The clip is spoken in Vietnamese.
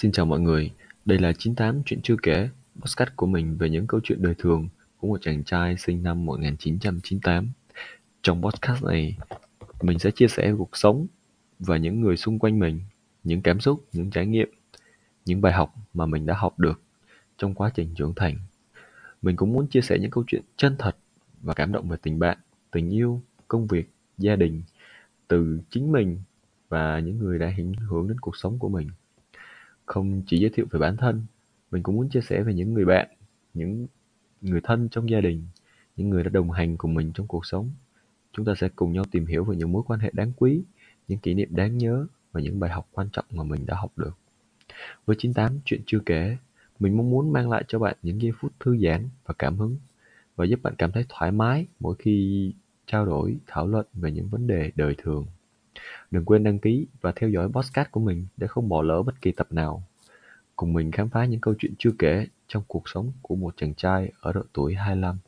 Xin chào mọi người, đây là 98 Chuyện Chưa Kể, podcast của mình về những câu chuyện đời thường của một chàng trai sinh năm 1998. Trong podcast này, mình sẽ chia sẻ cuộc sống và những người xung quanh mình, những cảm xúc, những trải nghiệm, những bài học mà mình đã học được trong quá trình trưởng thành. Mình cũng muốn chia sẻ những câu chuyện chân thật và cảm động về tình bạn, tình yêu, công việc, gia đình từ chính mình và những người đã ảnh hưởng đến cuộc sống của mình. Không chỉ giới thiệu về bản thân, mình cũng muốn chia sẻ về những người bạn, những người thân trong gia đình, những người đã đồng hành cùng mình trong cuộc sống. Chúng ta sẽ cùng nhau tìm hiểu về những mối quan hệ đáng quý, những kỷ niệm đáng nhớ và những bài học quan trọng mà mình đã học được. Với 98 chuyện chưa kể, mình mong muốn mang lại cho bạn những giây phút thư giãn và cảm hứng và giúp bạn cảm thấy thoải mái mỗi khi trao đổi, thảo luận về những vấn đề đời thường. Đừng quên đăng ký và theo dõi podcast của mình để không bỏ lỡ bất kỳ tập nào. Cùng mình khám phá những câu chuyện chưa kể trong cuộc sống của một chàng trai ở độ tuổi 25.